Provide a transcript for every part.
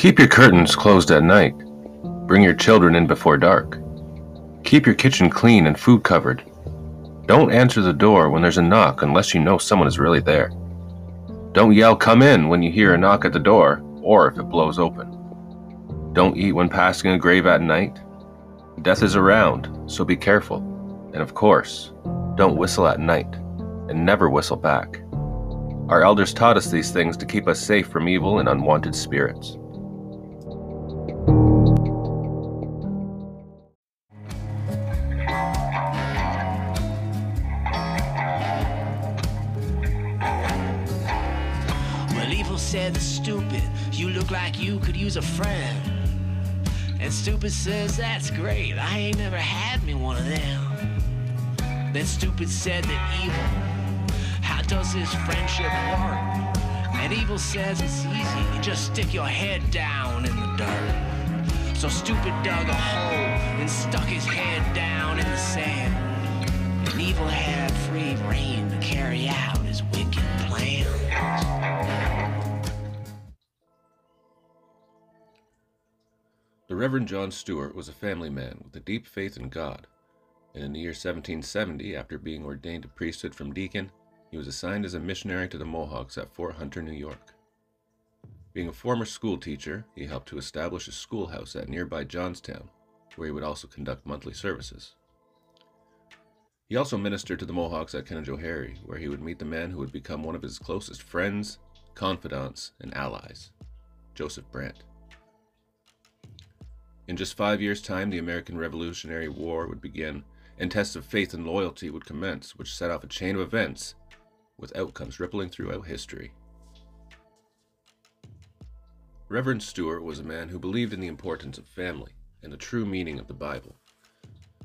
Keep your curtains closed at night. Bring your children in before dark. Keep your kitchen clean and food covered. Don't answer the door when there's a knock unless you know someone is really there. Don't yell, come in, when you hear a knock at the door or if it blows open. Don't eat when passing a grave at night. Death is around, so be careful. And of course, don't whistle at night and never whistle back. Our elders taught us these things to keep us safe from evil and unwanted spirits. Said stupid, you look like you could use a friend. And stupid says, that's great, I ain't never had me one of them. Then stupid said that evil, how does this friendship work? And evil says it's easy, you just stick your head down in the dirt. So stupid dug a hole and stuck his head down in the sand. And evil had free reign to carry out his wicked Reverend John Stuart was a family man with a deep faith in God, and in the year 1770, after being ordained to priesthood from deacon, he was assigned as a missionary to the Mohawks at Fort Hunter, New York. Being a former school teacher, he helped to establish a schoolhouse at nearby Johnstown, where he would also conduct monthly services. He also ministered to the Mohawks at Canajoharie, where he would meet the man who would become one of his closest friends, confidants, and allies, Joseph Brant. In just five years' time, the American Revolutionary War would begin, and tests of faith and loyalty would commence, which set off a chain of events with outcomes rippling throughout history. Reverend Stuart was a man who believed in the importance of family and the true meaning of the Bible.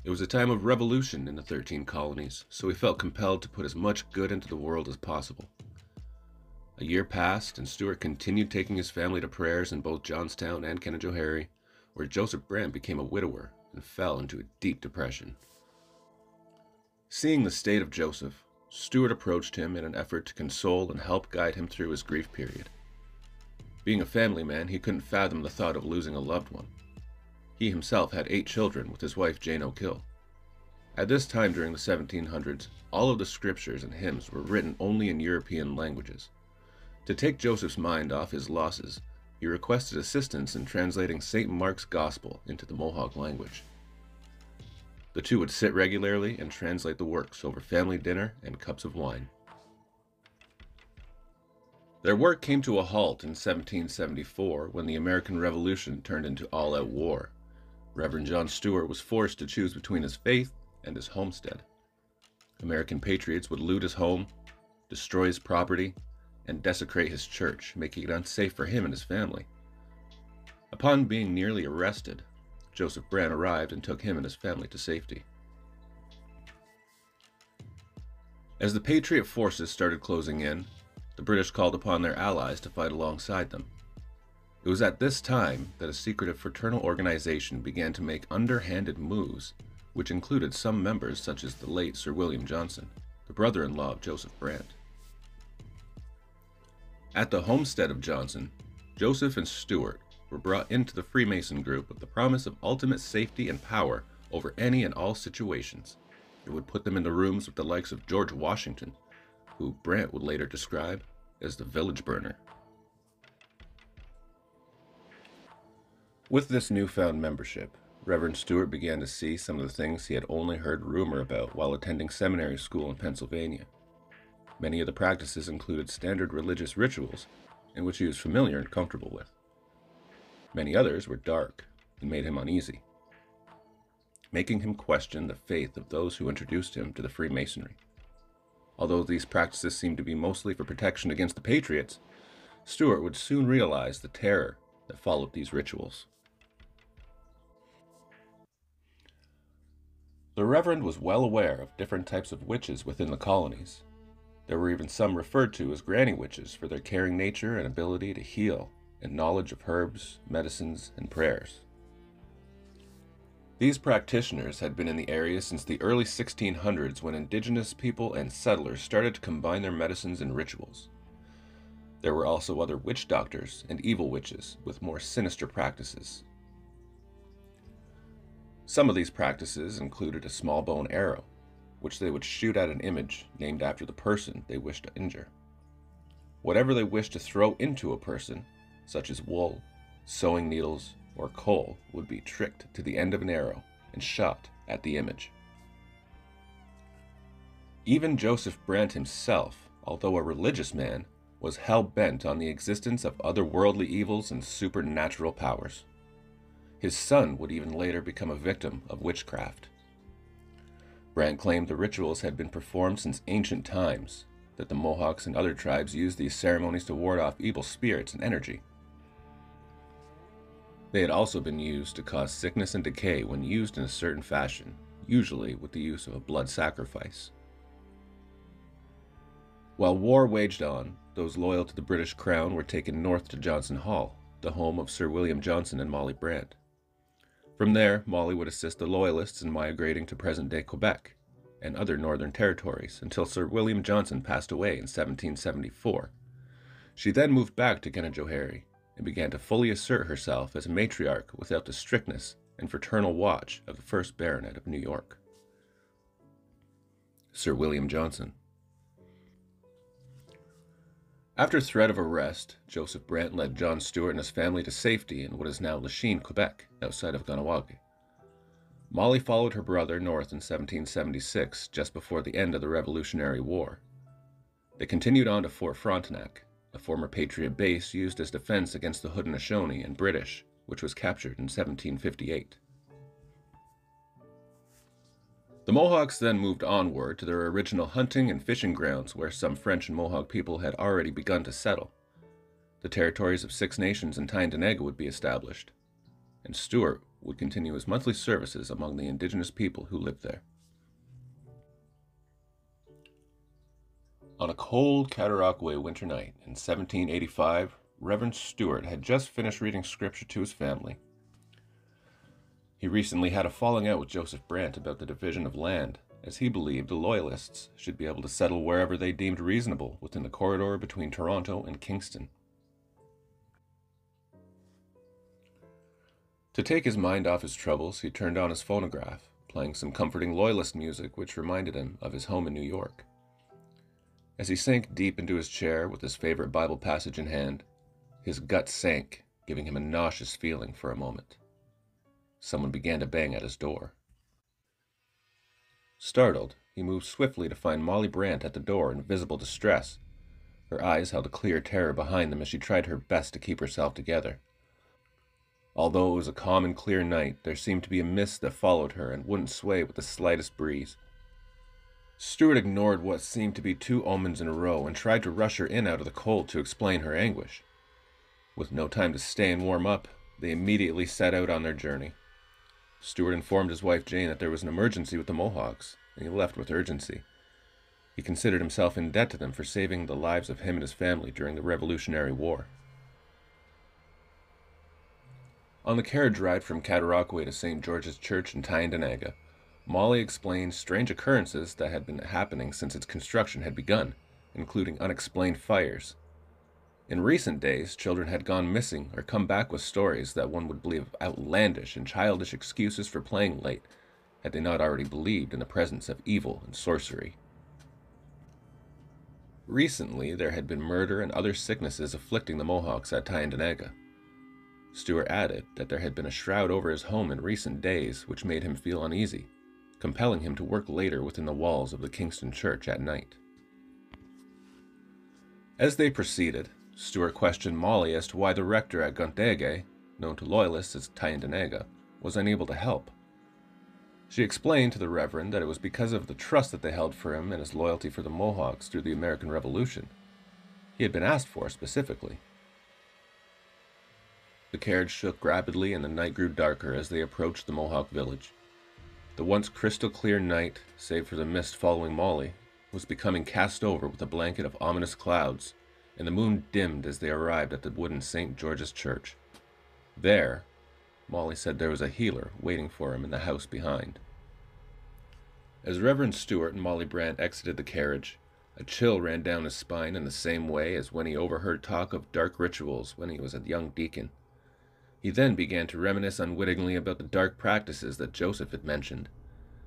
It was a time of revolution in the 13 colonies, so he felt compelled to put as much good into the world as possible. A year passed, and Stuart continued taking his family to prayers in both Johnstown and Canajoharie, where Joseph Brant became a widower and fell into a deep depression. Seeing the state of Joseph, Stuart approached him in an effort to console and help guide him through his grief period. Being a family man, he couldn't fathom the thought of losing a loved one. He himself had eight children with his wife Jane O'Kill. At this time during the 1700s, all of the scriptures and hymns were written only in European languages. To take Joseph's mind off his losses, he requested assistance in translating St. Mark's Gospel into the Mohawk language. The two would sit regularly and translate the works over family dinner and cups of wine. Their work came to a halt in 1774 when the American Revolution turned into all out war. Reverend John Stuart was forced to choose between his faith and his homestead. American patriots would loot his home, destroy his property, and desecrate his church, making it unsafe for him and his family. Upon being nearly arrested, Joseph Brant arrived and took him and his family to safety. As the Patriot forces started closing in, the British called upon their allies to fight alongside them. It was at this time that a secretive fraternal organization began to make underhanded moves, which included some members such as the late Sir William Johnson, the brother in law of Joseph Brant. At the homestead of Johnson, Joseph and Stuart were brought into the Freemason group with the promise of ultimate safety and power over any and all situations. It would put them in the rooms with the likes of George Washington, who Brant would later describe as the village burner. With this newfound membership, Reverend Stuart began to see some of the things he had only heard rumor about while attending seminary school in Pennsylvania. Many of the practices included standard religious rituals in which he was familiar and comfortable with. Many others were dark and made him uneasy, making him question the faith of those who introduced him to the Freemasonry. Although these practices seemed to be mostly for protection against the Patriots, Stuart would soon realize the terror that followed these rituals. The Reverend was well aware of different types of witches within the colonies. There were even some referred to as granny witches for their caring nature and ability to heal and knowledge of herbs, medicines, and prayers. These practitioners had been in the area since the early 1600s when indigenous people and settlers started to combine their medicines and rituals. There were also other witch doctors and evil witches with more sinister practices. Some of these practices included a small bone arrow, which they would shoot at an image named after the person they wished to injure. Whatever they wished to throw into a person, such as wool, sewing needles, or coal, would be tricked to the end of an arrow and shot at the image. Even Joseph Brant himself, although a religious man, was hell bent on the existence of otherworldly evils and supernatural powers. His son would even later become a victim of witchcraft. Brant claimed the rituals had been performed since ancient times, that the Mohawks and other tribes used these ceremonies to ward off evil spirits and energy. They had also been used to cause sickness and decay when used in a certain fashion, usually with the use of a blood sacrifice. While war waged on, those loyal to the British Crown were taken north to Johnson Hall, the home of Sir William Johnson and Molly Brant. From there, Molly would assist the Loyalists in migrating to present day Quebec and other northern territories until Sir William Johnson passed away in 1774. She then moved back to Canajoharie and began to fully assert herself as a matriarch without the strictness and fraternal watch of the first Baronet of New York. Sir William Johnson. After threat of arrest, Joseph Brant led John Stuart and his family to safety in what is now Lachine, Quebec, outside of Kahnawake. Molly followed her brother north in 1776, just before the end of the Revolutionary War. They continued on to Fort Frontenac, a former Patriot base used as defense against the Haudenosaunee and British, which was captured in 1758. The Mohawks then moved onward to their original hunting and fishing grounds where some French and Mohawk people had already begun to settle. The territories of Six Nations and Tyendinaga would be established, and Stuart would continue his monthly services among the indigenous people who lived there. On a cold Cataraqui winter night in 1785, Reverend Stuart had just finished reading scripture to his family he recently had a falling out with Joseph Brant about the division of land, as he believed the Loyalists should be able to settle wherever they deemed reasonable within the corridor between Toronto and Kingston. To take his mind off his troubles, he turned on his phonograph, playing some comforting Loyalist music which reminded him of his home in New York. As he sank deep into his chair with his favorite Bible passage in hand, his gut sank, giving him a nauseous feeling for a moment someone began to bang at his door. Startled, he moved swiftly to find Molly Brant at the door in visible distress. Her eyes held a clear terror behind them as she tried her best to keep herself together. Although it was a calm and clear night, there seemed to be a mist that followed her and wouldn't sway with the slightest breeze. Stuart ignored what seemed to be two omens in a row and tried to rush her in out of the cold to explain her anguish. With no time to stay and warm up, they immediately set out on their journey. Stuart informed his wife Jane that there was an emergency with the Mohawks, and he left with urgency. He considered himself in debt to them for saving the lives of him and his family during the Revolutionary War. On the carriage ride from Cataraqui to St. George's Church in Tyendinaga, Molly explained strange occurrences that had been happening since its construction had begun, including unexplained fires, in recent days, children had gone missing or come back with stories that one would believe outlandish and childish excuses for playing late, had they not already believed in the presence of evil and sorcery. Recently, there had been murder and other sicknesses afflicting the Mohawks at Tyendinaga. Stuart added that there had been a shroud over his home in recent days which made him feel uneasy, compelling him to work later within the walls of the Kingston Church at night. As they proceeded, Stuart questioned Molly as to why the rector at Guntege, known to Loyalists as Tyendinaga, was unable to help. She explained to the Reverend that it was because of the trust that they held for him and his loyalty for the Mohawks through the American Revolution. He had been asked for specifically. The carriage shook rapidly and the night grew darker as they approached the Mohawk village. The once crystal clear night, save for the mist following Molly, was becoming cast over with a blanket of ominous clouds and the moon dimmed as they arrived at the wooden St. George's Church. There, Molly said there was a healer waiting for him in the house behind. As Reverend Stuart and Molly Brant exited the carriage, A chill ran down his spine in the same way as when he overheard talk of dark rituals when he was a young deacon. He then began to reminisce unwittingly about the dark practices that Joseph had mentioned.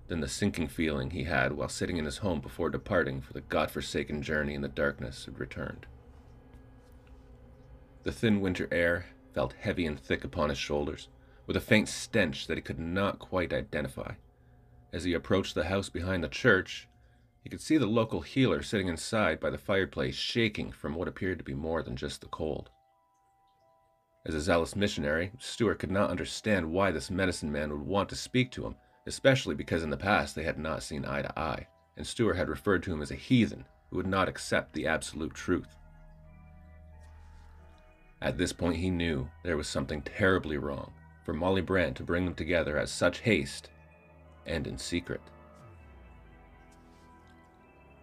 Then the sinking feeling he had while sitting in his home before departing for the god-forsaken journey in the darkness had returned. The thin winter air felt heavy and thick upon his shoulders, with a faint stench that he could not quite identify. As he approached the house behind the church, he could see the local healer sitting inside by the fireplace, shaking from what appeared to be more than just the cold. As a zealous missionary, Stuart could not understand why this medicine man would want to speak to him, especially because in the past they had not seen eye to eye, and Stuart had referred to him as a heathen who would not accept the absolute truth. At this point, he knew there was something terribly wrong for Molly Brant to bring them together at such haste and in secret.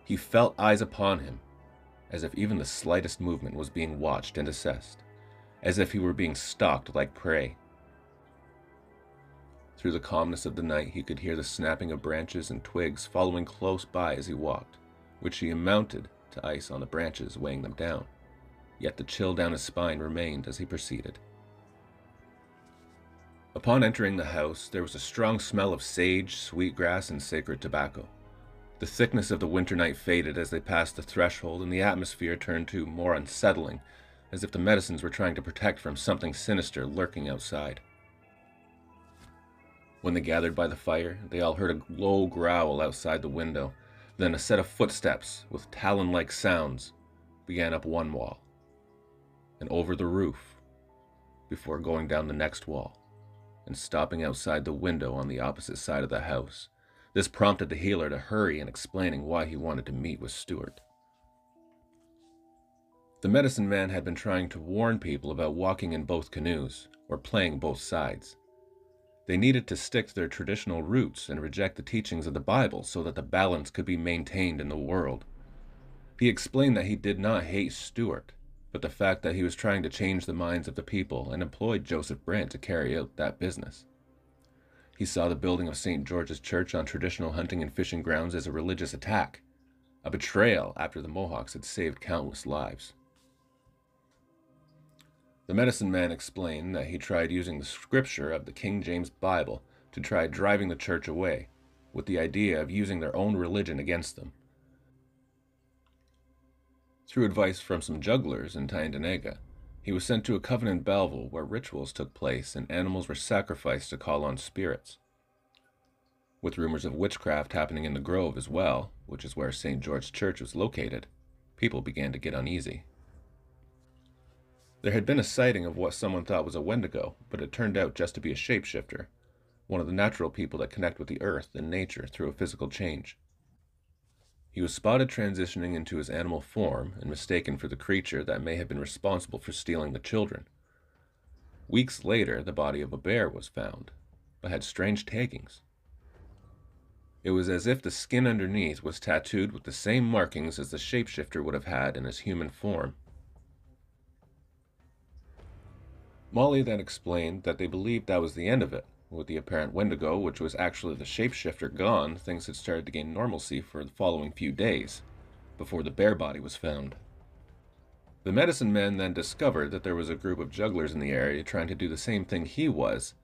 He felt eyes upon him, as if even the slightest movement was being watched and assessed, as if he were being stalked like prey. Through the calmness of the night, he could hear the snapping of branches and twigs following close by as he walked, which he amounted to ice on the branches, weighing them down. Yet the chill down his spine remained as he proceeded. Upon entering the house, there was a strong smell of sage, sweetgrass, and sacred tobacco. The thickness of the winter night faded as they passed the threshold, and the atmosphere turned to more unsettling, as if the medicines were trying to protect from something sinister lurking outside. When they gathered by the fire, they all heard a low growl outside the window. Then a set of footsteps, with talon like sounds, began up one wall and over the roof before going down the next wall and stopping outside the window on the opposite side of the house. This prompted the healer to hurry in explaining why he wanted to meet with Stuart. The medicine man had been trying to warn people about walking in both canoes, or playing both sides. They needed to stick to their traditional roots and reject the teachings of the Bible so that the balance could be maintained in the world. He explained that he did not hate Stuart, but the fact that he was trying to change the minds of the people and employed Joseph Brant to carry out that business. He saw the building of St. George's Church on traditional hunting and fishing grounds as a religious attack, a betrayal after the Mohawks had saved countless lives. The medicine man explained that he tried using the scripture of the King James Bible to try driving the church away, with the idea of using their own religion against them. Through advice from some jugglers in Tyendinaga, he was sent to a covenant Belleville where rituals took place and animals were sacrificed to call on spirits. With rumors of witchcraft happening in the Grove as well, which is where St. George's Church was located, people began to get uneasy. There had been a sighting of what someone thought was a Wendigo, but it turned out just to be a shapeshifter, one of the natural people that connect with the earth and nature through a physical change. He was spotted transitioning into his animal form and mistaken for the creature that may have been responsible for stealing the children. Weeks later, the body of a bear was found, but had strange takings. It was as if the skin underneath was tattooed with the same markings as the shapeshifter would have had in his human form. Molly then explained that they believed that was the end of it, with the apparent Wendigo, which was actually the shapeshifter, gone, things had started to gain normalcy for the following few days, before the bear body was found. The medicine men then discovered that there was a group of jugglers in the area trying to do the same thing he was,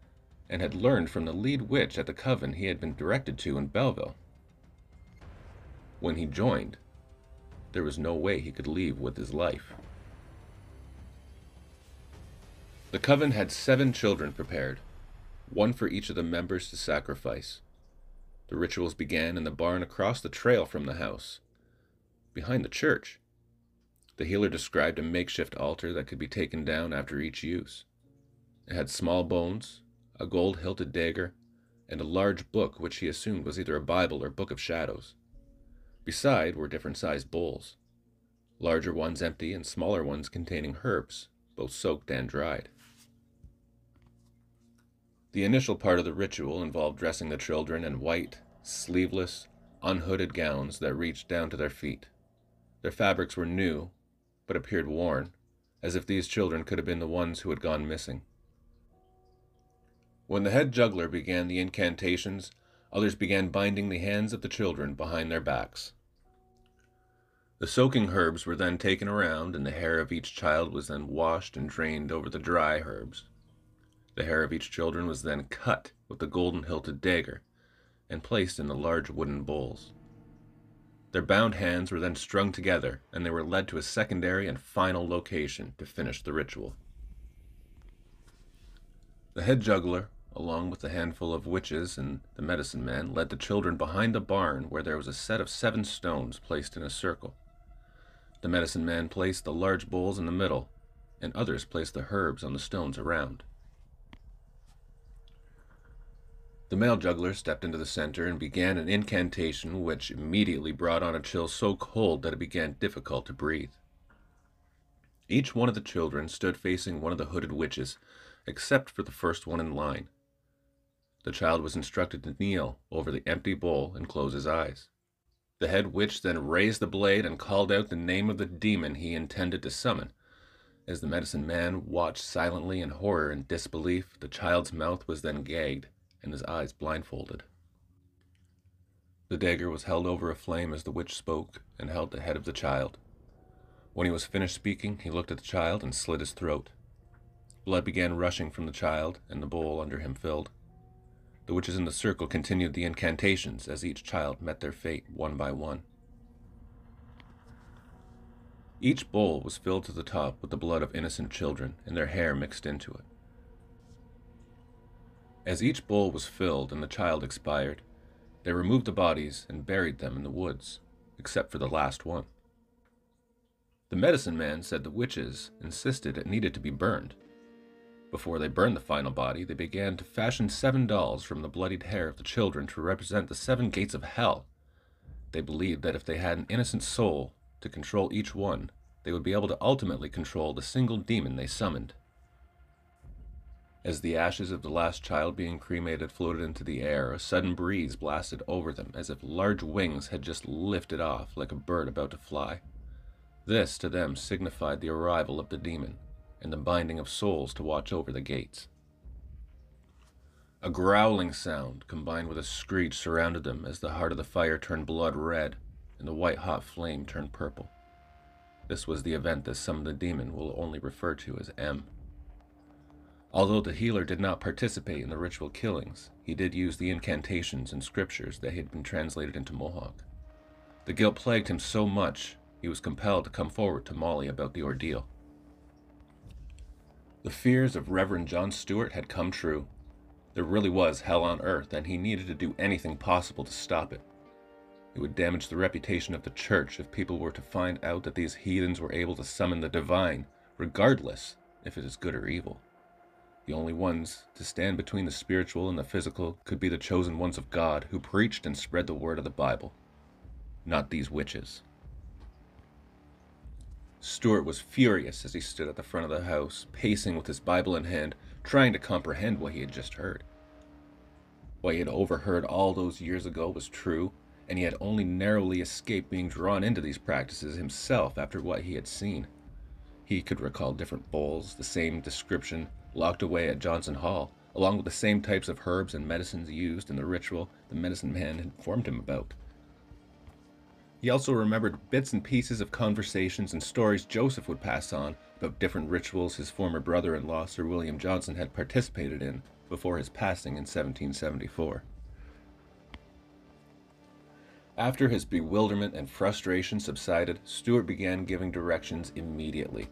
and had learned from the lead witch at the coven he had been directed to in Belleville. When he joined, there was no way he could leave with his life. The coven had seven children prepared, one for each of the members to sacrifice. The rituals began in the barn across the trail from the house, behind the church. The healer described a makeshift altar that could be taken down after each use. It had small bones, a gold hilted dagger, and a large book which he assumed was either a Bible or Book of Shadows. Beside were different sized bowls, larger ones empty and smaller ones containing herbs, both soaked and dried. The initial part of the ritual involved dressing the children in white, sleeveless, unhooded gowns that reached down to their feet. Their fabrics were new, but appeared worn, as if these children could have been the ones who had gone missing. When the head juggler began the incantations, others began binding the hands of the children behind their backs. The soaking herbs were then taken around, and the hair of each child was then washed and drained over the dry herbs. The hair of each children was then cut with the golden hilted dagger and placed in the large wooden bowls. Their bound hands were then strung together, and they were led to a secondary and final location to finish the ritual. The head juggler, along with a handful of witches and the medicine man, led the children behind the barn where there was a set of seven stones placed in a circle. The medicine man placed the large bowls in the middle, and others placed the herbs on the stones around. The male juggler stepped into the center and began an incantation which immediately brought on a chill so cold that it began difficult to breathe. Each one of the children stood facing one of the hooded witches, except for the first one in line. The child was instructed to kneel over the empty bowl and close his eyes. The head witch then raised the blade and called out the name of the demon he intended to summon. As the medicine man watched silently in horror and disbelief, the child's mouth was then gagged and his eyes blindfolded. The dagger was held over a flame as the witch spoke and held the head of the child. When he was finished speaking, he looked at the child and slit his throat. Blood began rushing from the child, and the bowl under him filled. The witches in the circle continued the incantations as each child met their fate one by one. Each bowl was filled to the top with the blood of innocent children and their hair mixed into it. As each bowl was filled and the child expired, they removed the bodies and buried them in the woods, except for the last one. The medicine man said the witches insisted it needed to be burned, before they burned the final body, they began to fashion seven dolls from the bloodied hair of the children to represent the seven gates of hell. They believed that if they had an innocent soul to control each one, they would be able to ultimately control the single demon they summoned. As the ashes of the last child being cremated floated into the air, a sudden breeze blasted over them as if large wings had just lifted off like a bird about to fly. This to them signified the arrival of the demon, and the binding of souls to watch over the gates. A growling sound combined with a screech surrounded them as the heart of the fire turned blood red and the white hot flame turned purple. This was the event that some of the demon will only refer to as M. Although the healer did not participate in the ritual killings, he did use the incantations and scriptures that had been translated into Mohawk. The guilt plagued him so much, he was compelled to come forward to Molly about the ordeal. The fears of Reverend John Stuart had come true. There really was hell on earth, and he needed to do anything possible to stop it. It would damage the reputation of the church if people were to find out that these heathens were able to summon the divine, regardless if it is good or evil. The only ones to stand between the spiritual and the physical could be the chosen ones of God who preached and spread the word of the Bible, not these witches. Stuart was furious as he stood at the front of the house, pacing with his Bible in hand, trying to comprehend what he had just heard. What he had overheard all those years ago was true, and he had only narrowly escaped being drawn into these practices himself after what he had seen. He could recall different bowls, the same description, locked away at Johnson Hall, along with the same types of herbs and medicines used in the ritual the medicine man had informed him about. He also remembered bits and pieces of conversations and stories Joseph would pass on about different rituals his former brother in law, Sir William Johnson, had participated in before his passing in 1774. After his bewilderment and frustration subsided, Stuart began giving directions immediately,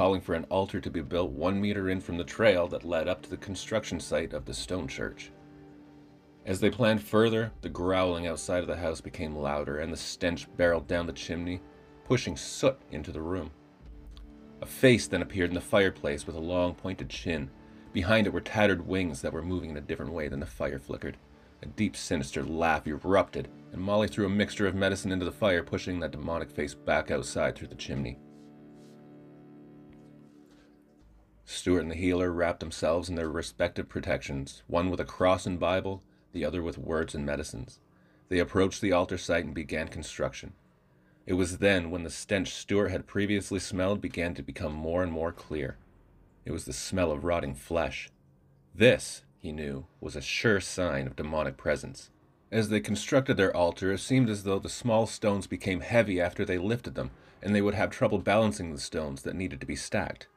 calling for an altar to be built one meter in from the trail that led up to the construction site of the stone church. As they planned further, the growling outside of the house became louder, and the stench barreled down the chimney, pushing soot into the room. A face then appeared in the fireplace with a long pointed chin. Behind it were tattered wings that were moving in a different way than the fire flickered. A deep, sinister laugh erupted, and Molly threw a mixture of medicine into the fire, pushing that demonic face back outside through the chimney. Stuart and the healer wrapped themselves in their respective protections, one with a cross and Bible, the other with words and medicines. They approached the altar site and began construction. It was then when the stench Stuart had previously smelled began to become more and more clear. It was the smell of rotting flesh. This, he knew, was a sure sign of demonic presence. As they constructed their altar, it seemed as though the small stones became heavy after they lifted them, and they would have trouble balancing the stones that needed to be stacked.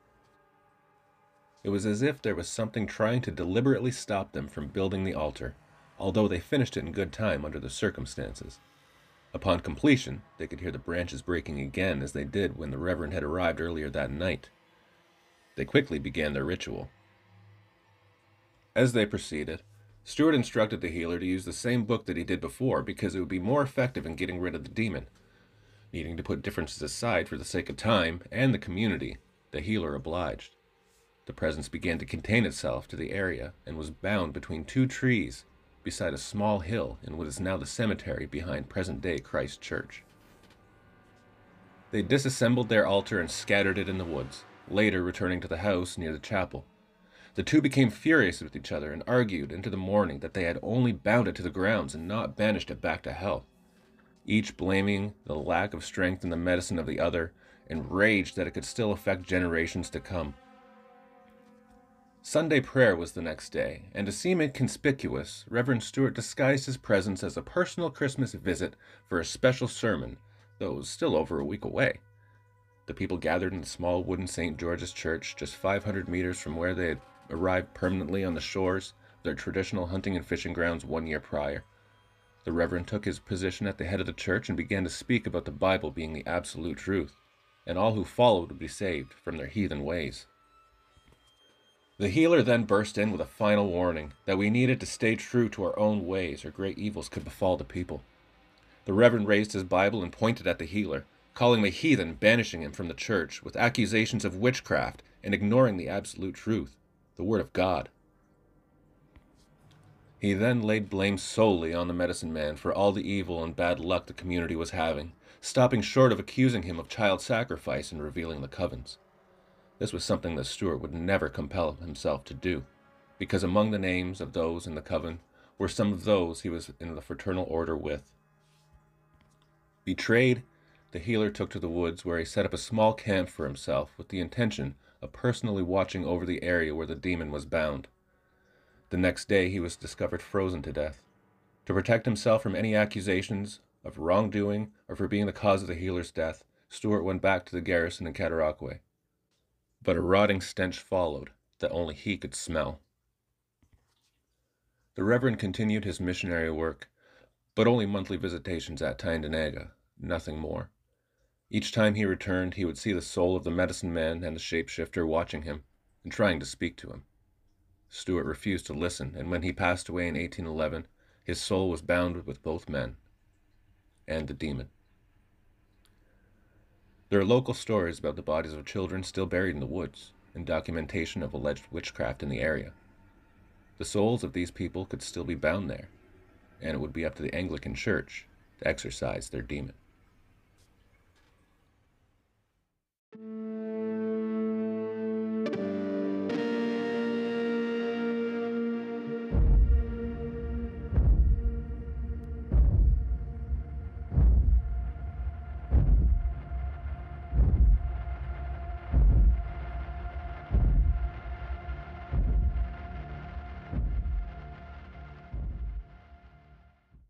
It was as if there was something trying to deliberately stop them from building the altar, although they finished it in good time under the circumstances. Upon completion, they could hear the branches breaking again as they did when the Reverend had arrived earlier that night. They quickly began their ritual. As they proceeded, Stuart instructed the healer to use the same book that he did before because it would be more effective in getting rid of the demon. Needing to put differences aside for the sake of time and the community, the healer obliged. The presence began to contain itself to the area and was bound between two trees beside a small hill in what is now the cemetery behind present day Christ Church. They disassembled their altar and scattered it in the woods, later returning to the house near the chapel. The two became furious with each other and argued into the morning that they had only bound it to the grounds and not banished it back to hell, each blaming the lack of strength in the medicine of the other, and raged that it could still affect generations to come. Sunday prayer was the next day, and to seem inconspicuous, Reverend Stuart disguised his presence as a personal Christmas visit for a special sermon, though it was still over a week away. The people gathered in the small wooden St. George's Church, just 500 meters from where they had arrived permanently on the shores of their traditional hunting and fishing grounds one year prior. The Reverend took his position at the head of the church and began to speak about the Bible being the absolute truth, and all who followed would be saved from their heathen ways. The healer then burst in with a final warning that we needed to stay true to our own ways or great evils could befall the people. The Reverend raised his Bible and pointed at the healer, calling him a heathen, banishing him from the church with accusations of witchcraft and ignoring the absolute truth, the Word of God. He then laid blame solely on the medicine man for all the evil and bad luck the community was having, stopping short of accusing him of child sacrifice and revealing the covens. This was something that Stuart would never compel himself to do, because among the names of those in the coven were some of those he was in the fraternal order with. Betrayed, the healer took to the woods where he set up a small camp for himself with the intention of personally watching over the area where the demon was bound. The next day he was discovered frozen to death. To protect himself from any accusations of wrongdoing or for being the cause of the healer's death, Stuart went back to the garrison in Cataraqui but a rotting stench followed that only he could smell. The Reverend continued his missionary work, but only monthly visitations at Tyendinaga, nothing more. Each time he returned, he would see the soul of the medicine man and the shapeshifter watching him and trying to speak to him. Stuart refused to listen, and when he passed away in 1811, his soul was bound with both men and the demon. There are local stories about the bodies of children still buried in the woods, and documentation of alleged witchcraft in the area. The souls of these people could still be bound there, and it would be up to the Anglican Church to exorcise their demon.